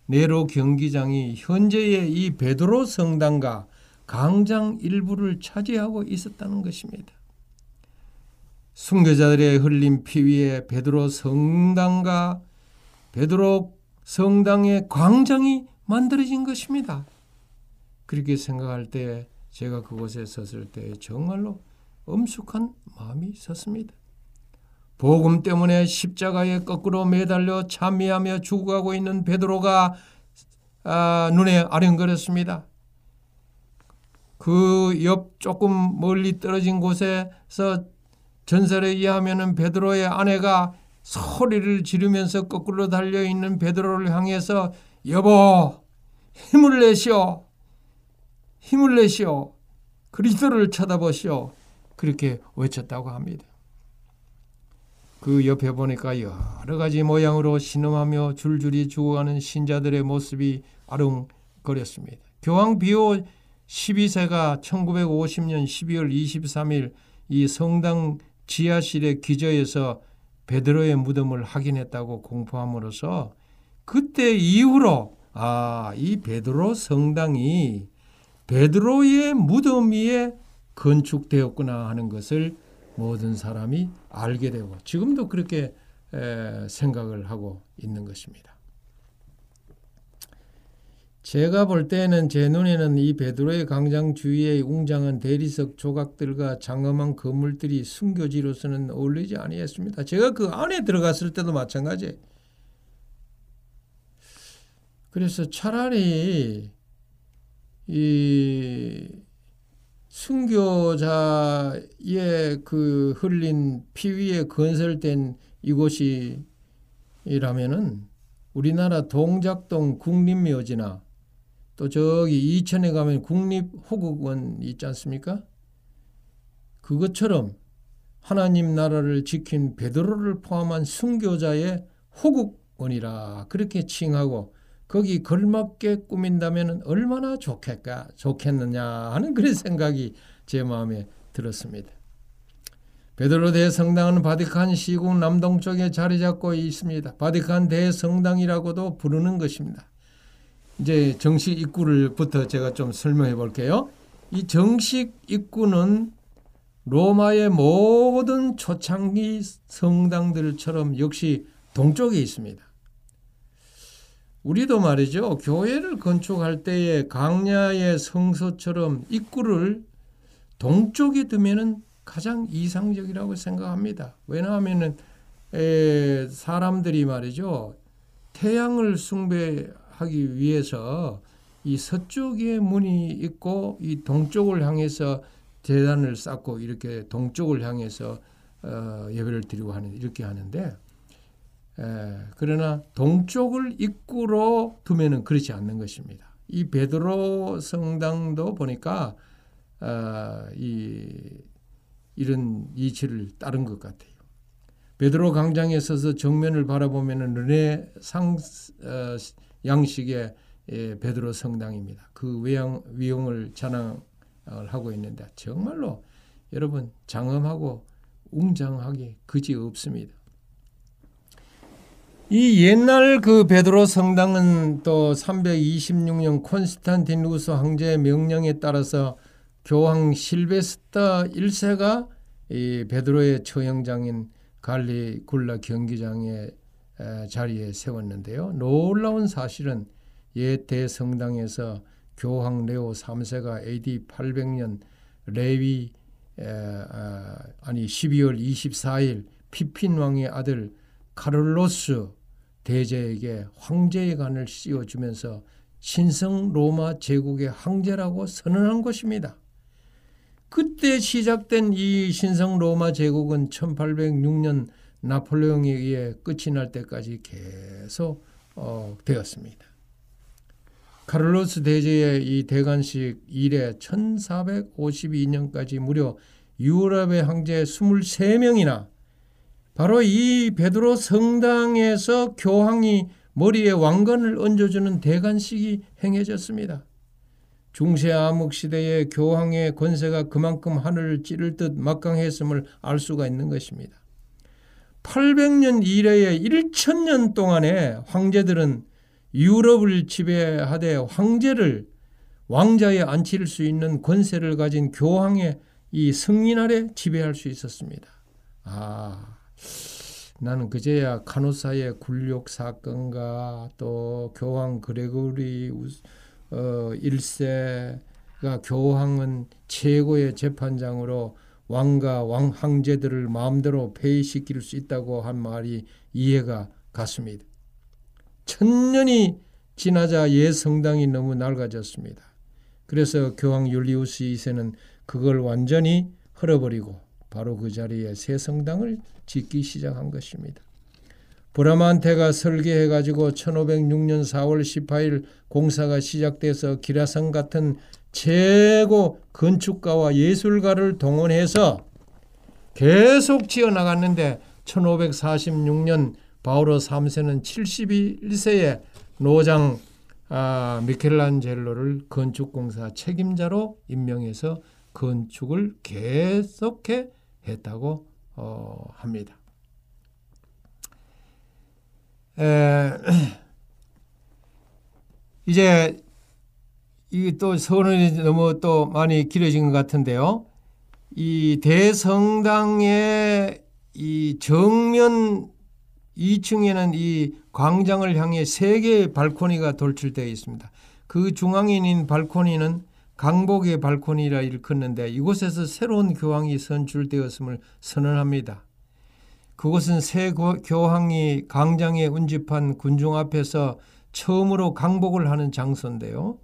네로 경기장이 현재의 이 베드로 성당과 광장 일부를 차지하고 있었다는 것입니다. 순교자들의 흘린 피 위에 베드로 성당과 베드로 성당의 광장이 만들어진 것입니다. 그렇게 생각할 때 제가 그곳에 섰을 때 정말로 엄숙한 마음이 섰습니다. 복음 때문에 십자가에 거꾸로 매달려 참미하며 죽어가고 있는 베드로가 아, 눈에 아른거렸습니다. 그 옆 조금 멀리 떨어진 곳에서 전설에 의하면 베드로의 아내가 소리를 지르면서 거꾸로 달려 있는 베드로를 향해서 여보 힘을 내시오 힘을 내시오 그리스도를 쳐다보시오 그렇게 외쳤다고 합니다. 그 옆에 보니까 여러 가지 모양으로 신음하며 줄줄이 죽어가는 신자들의 모습이 아웅거렸습니다. 교황 비오 12세가 1950년 12월 23일 이 성당 지하실의 기저에서 베드로의 무덤을 확인했다고 공포함으로써 그때 이후로 아, 이 베드로 성당이 베드로의 무덤 위에 건축되었구나 하는 것을 모든 사람이 알게 되고 지금도 그렇게 생각을 하고 있는 것입니다. 제가 볼 때는 제 눈에는 이 베드로의 광장 주위에 웅장한 대리석 조각들과 장엄한 건물들이 순교지로서는 어울리지 아니했습니다. 제가 그 안에 들어갔을 때도 마찬가지. 그래서 차라리 이 순교자의 그 흘린 피 위에 건설된 이곳이라면은 우리나라 동작동 국립묘지나 또 저기 이천에 가면 국립호국원 있지 않습니까? 그것처럼 하나님 나라를 지킨 베드로를 포함한 순교자의 호국원이라 그렇게 칭하고 거기 걸맞게 꾸민다면 얼마나 좋겠까 좋겠느냐 하는 그런 생각이 제 마음에 들었습니다. 베드로 대성당은 바티칸 시국 남동쪽에 자리 잡고 있습니다. 바티칸 대성당이라고도 부르는 것입니다. 이제 정식 입구를부터 제가 좀 설명해 볼게요. 이 정식 입구는 로마의 모든 초창기 성당들처럼 역시 동쪽에 있습니다. 우리도 말이죠. 교회를 건축할 때에 강야의 성소처럼 입구를 동쪽에 두면은 가장 이상적이라고 생각합니다. 왜냐하면은 사람들이 말이죠. 태양을 숭배하기 위해서 이 서쪽에 문이 있고 이 동쪽을 향해서 재단을 쌓고 이렇게 동쪽을 향해서 어, 예배를 드리고 하는 이렇게 하는데 에, 그러나 동쪽을 입구로 두면은 그렇지 않는 것입니다. 이 베드로 성당도 보니까 어, 이 이런 이치를 따른 것 같아요. 베드로 강장에 서서 정면을 바라보면 르네 상 어, 양식의 예, 베드로 성당입니다. 그 외양, 위용을 자랑을 하고 있는데 정말로 여러분 장엄하고 웅장하게 그지 없습니다. 이 옛날 그 베드로 성당은 또 326년 콘스탄티누스 황제의 명령에 따라서 교황 실베스터 1세가 이 베드로의 처형장인 갈리 굴라 경기장의 자리에 세웠는데요. 놀라운 사실은 옛 대성당에서 교황 레오 3세가 AD 800년 레위 아, 아니 12월 24일 피핀 왕의 아들 카를로스 대제에게 황제의 관을 씌워주면서 신성 로마 제국의 황제라고 선언한 것입니다. 그때 시작된 이 신성 로마 제국은 1806년 나폴레옹에 의해 끝이 날 때까지 계속 어, 되었습니다. 카를로스 대제의 이 대관식 이래 1452년까지 무려 유럽의 황제 23명이나 바로 이 베드로 성당에서 교황이 머리에 왕관을 얹어주는 대관식이 행해졌습니다. 중세 암흑 시대의 교황의 권세가 그만큼 하늘을 찌를 듯 막강했음을 알 수가 있는 것입니다. 800년 이래의 1000년 동안에 황제들은 유럽을 지배하되 황제를 왕자에 앉힐 수 있는 권세를 가진 교황의 이 승인 아래 지배할 수 있었습니다. 아, 나는 그제야 카노사의 굴욕 사건과 또 교황 그레고리 어, 1세가 교황은 최고의 재판장으로 왕과 왕 황제들을 마음대로 폐위시킬 수 있다고 한 말이 이해가 갔습니다. 천년이 지나자 옛 성당이 너무 낡아졌습니다. 그래서 교황 율리우스 2세는 그걸 완전히 헐어버리고 바로 그 자리에 새 성당을 짓기 시작한 것입니다. 브라만테가 설계해 가지고 1506년 4월 18일 공사가 시작돼서 기라성 같은 최고 건축가와 예술가를 동원해서 계속 지어 나갔는데 1546년 바오로 3세는 71세에 노장 아, 미켈란젤로를 건축공사 책임자로 임명해서 건축을 계속해 했다고 어, 합니다. 에, (clears throat) 이제 이또 서론이 너무 또 많이 길어진 것 같은데요. 이 대성당의 이 정면 2층에는 이 광장을 향해 세 개의 발코니가 돌출되어 있습니다. 그 있는 발코니는 강복의 발코니라 일컫는데 이곳에서 새로운 교황이 선출되었음을 선언합니다. 그곳은 새 교황이 광장에 운집한 군중 앞에서 처음으로 강복을 하는 장소인데요.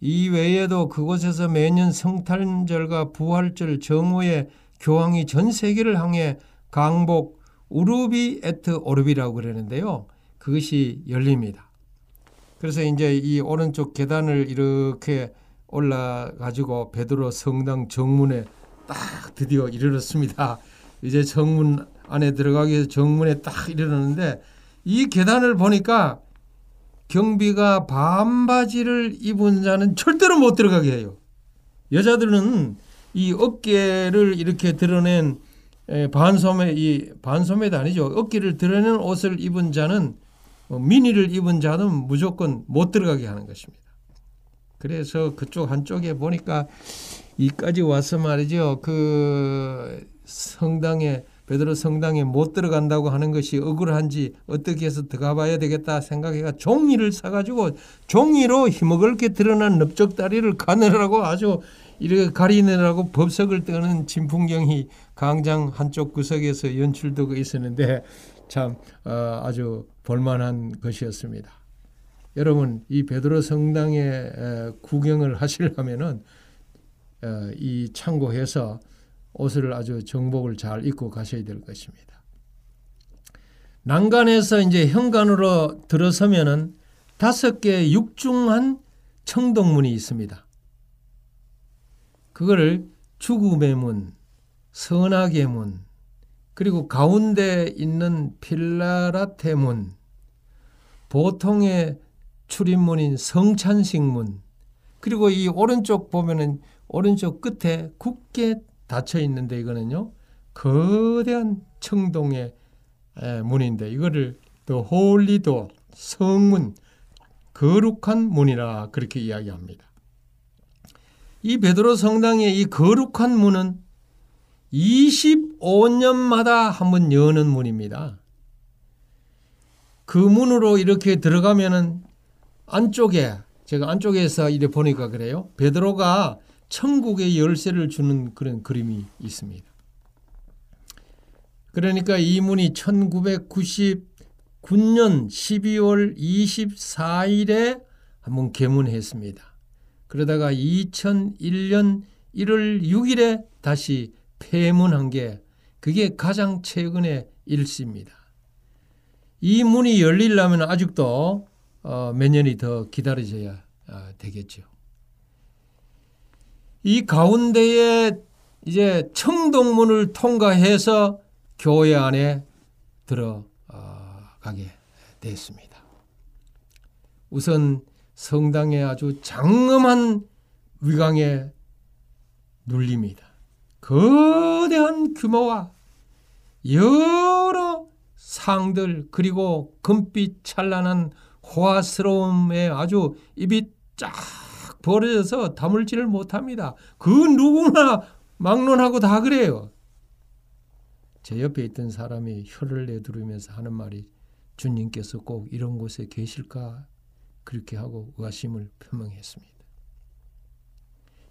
이 외에도 그곳에서 매년 성탄절과 부활절 정오에 교황이 전 세계를 향해 강복 우르비 에트 오르비라고 그러는데요. 그것이 열립니다. 그래서 이제 이 오른쪽 계단을 이렇게 올라 가지고 베드로 성당 정문에 딱 드디어 이르렀습니다. 이제 정문 안에 들어가기 위해서 정문에 딱 이르렀는데 이 계단을 보니까 경비가 반바지를 입은 자는 절대로 못 들어가게 해요. 여자들은 이 어깨를 이렇게 드러낸 반소매 이 반소매도 아니죠. 어깨를 드러낸 옷을 입은 자는 어, 미니를 입은 자는 무조건 못 들어가게 하는 것입니다. 그래서 그쪽 한쪽에 보니까 이까지 와서 말이죠. 그 성당에 베드로 성당에 못 들어간다고 하는 것이 억울한지 어떻게 해서 들어가 봐야 되겠다 생각해가 종이를 사가지고 종이로 힘먹을게 드러난 넓적다리를 가느라고 아주 이렇게 가리느라고 법석을 뜨는 진풍경이 강장 한쪽 구석에서 연출되고 있었는데 참 어, 아주 볼만한 것이었습니다. 여러분 이 베드로 성당에 구경을 하시려면은 어, 이 참고해서 옷을 아주 정복을 잘 입고 가셔야 될 것입니다. 난간에서 이제 현관으로 들어서면은 다섯 개 육중한 청동문이 있습니다. 그거를 죽음의 문, 선악의 문, 그리고 가운데 있는 필라라테 문, 보통의 출입문인 성찬식 문, 그리고 이 오른쪽 보면은 오른쪽 끝에 굳게 닫혀 있는데 이거는요 거대한 청동의 문인데 이거를 더 홀리도 성문 거룩한 문이라 그렇게 이야기합니다. 이 베드로 성당의 이 거룩한 문은 25년마다 한 번 여는 문입니다. 그 문으로 이렇게 들어가면은 안쪽에 제가 안쪽에서 이래 보니까 그래요. 베드로가 천국의 열쇠를 주는 그런 그림이 있습니다. 그러니까 이 문이 1999년 12월 24일에 한번 개문했습니다. 그러다가 2001년 1월 6일에 다시 폐문한 게 그게 가장 최근의 일시입니다. 이 문이 열리려면 아직도 어, 몇 년이 더 기다려져야 어, 되겠죠. 이 가운데에 이제 청동문을 통과해서 교회 안에 들어가게 됐습니다. 우선 성당에 아주 장엄한 위강에 눌립니다. 거대한 규모와 여러 상들 그리고 금빛 찬란한 호화스러움에 아주 입이 쫙 벌어져서 다물지를 못합니다. 그 누구나 막론하고 다 그래요. 제 옆에 있던 사람이 혀를 내두르면서 하는 말이 주님께서 꼭 이런 곳에 계실까 그렇게 하고 의심을 표명했습니다.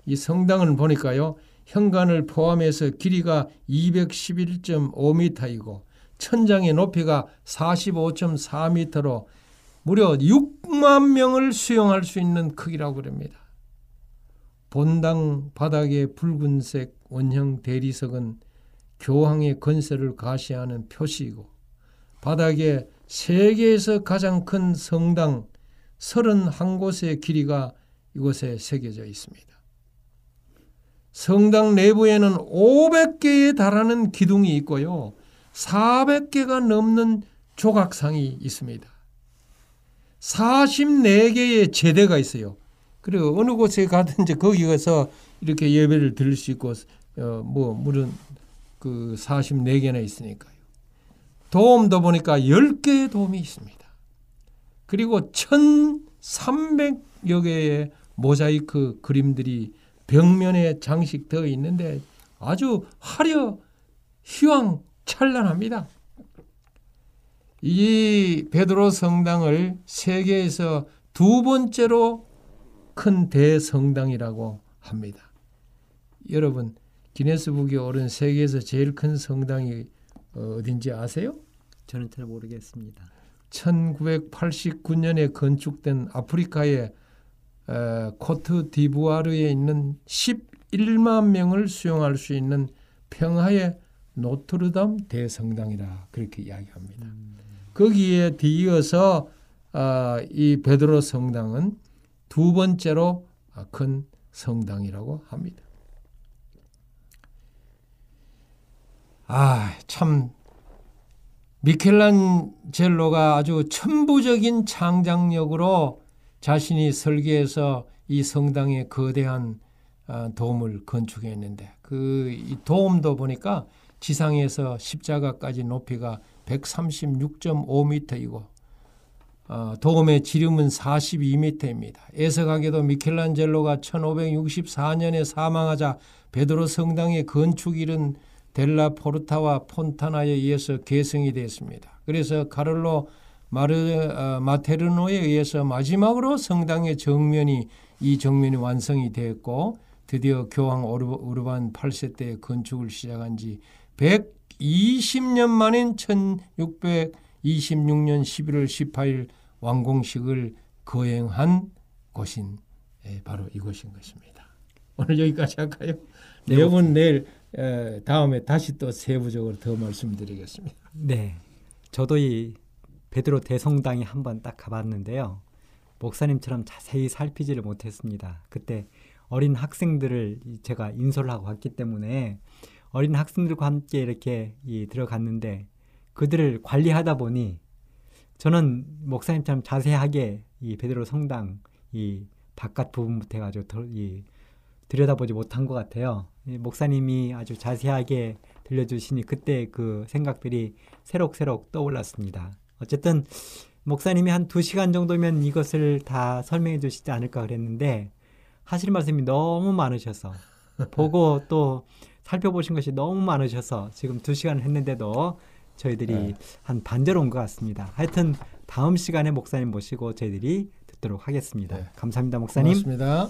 이 성당은 보니까요. 현관을 포함해서 길이가 211.5m이고 천장의 높이가 45.4m로 무려 6만 명을 수용할 수 있는 크기라고 그럽니다. 본당 바닥의 붉은색 원형 대리석은 교황의 건세를 가시하는 표시이고 바닥에 세계에서 가장 큰 성당 31곳의 길이가 이곳에 새겨져 있습니다. 성당 내부에는 500개에 달하는 기둥이 있고요. 400개가 넘는 조각상이 있습니다. 44개의 제대가 있어요. 그리고 어느 곳에 가든지 거기 가서 이렇게 예배를 드릴 수 있고 어, 뭐 물론 그 44개나 있으니까요. 도움도 보니까 10개의 도움이 있습니다. 그리고 1300여 개의 모자이크 그림들이 벽면에 장식되어 있는데 아주 화려 휘황 찬란합니다. 이 베드로 성당을 세계에서 두 번째로 큰 대성당이라고 합니다. 여러분 기네스북에 오른 세계에서 제일 큰 성당이 어딘지 아세요? 저는 잘 모르겠습니다. 1989년에 건축된 아프리카의 코트 디부아르에 있는 11만 명을 수용할 수 있는 평화의 노트르담 대성당이라 그렇게 이야기합니다. 음. 거기에 뒤이어서 아, 이 베드로 성당은 두 번째로 큰 성당이라고 합니다. 아, 참 미켈란젤로가 아주 천부적인 창작력으로 자신이 설계해서 이 성당의 거대한 아, 도움을 건축했는데 그 도움도 보니까 지상에서 십자가까지 높이가 136.5m이고 어, 도움의 지름은 42m입니다. 애석하게도 미켈란젤로가 1564년에 사망하자 베드로 성당의 건축일은 델라 포르타와 폰타나에 의해서 개성이 됐습니다. 그래서 카를로 마르, 어, 마테르노에 의해서 마지막으로 성당의 정면이 이 정면이 완성이 되었고 드디어 교황 오르반 8세 때 건축을 시작한 지 120년 만인 1626년 11월 18일 완공식을 거행한 곳인 예, 바로 이곳인 것입니다. 오늘 여기까지 할까요? 네, 내용은 내일 다음에 다시 또 세부적으로 더 말씀드리겠습니다. 네, 저도 이 베드로 대성당에 한번 딱 가봤는데요. 목사님처럼 자세히 살피지를 못했습니다. 그때 어린 학생들을 제가 인솔 하고 왔기 때문에 어린 학생들과 함께 이렇게 이 들어갔는데 그들을 관리하다 보니 저는 목사님처럼 자세하게 이 베드로 성당 이 바깥 부분부터 해가지고 더, 이 들여다보지 못한 것 같아요. 이 목사님이 아주 자세하게 들려주시니 그때 그 생각들이 새록새록 떠올랐습니다. 어쨌든 목사님이 한 두 시간 정도면 이것을 다 설명해 주시지 않을까 그랬는데 하실 말씀이 너무 많으셔서 보고 또 살펴보신 것이 너무 많으셔서 지금 두 시간 했는데도 저희들이 네. 한 반절 온 것 같습니다. 하여튼 다음 시간에 목사님 모시고 저희들이 듣도록 하겠습니다. 네. 감사합니다, 목사님. 고맙습니다.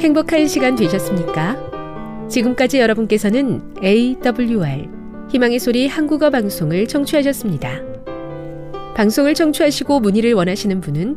행복한 시간 되셨습니까? 지금까지 여러분께서는 AWR 희망의 소리 한국어 방송을 청취하셨습니다. 방송을 청취하시고 문의를 원하시는 분은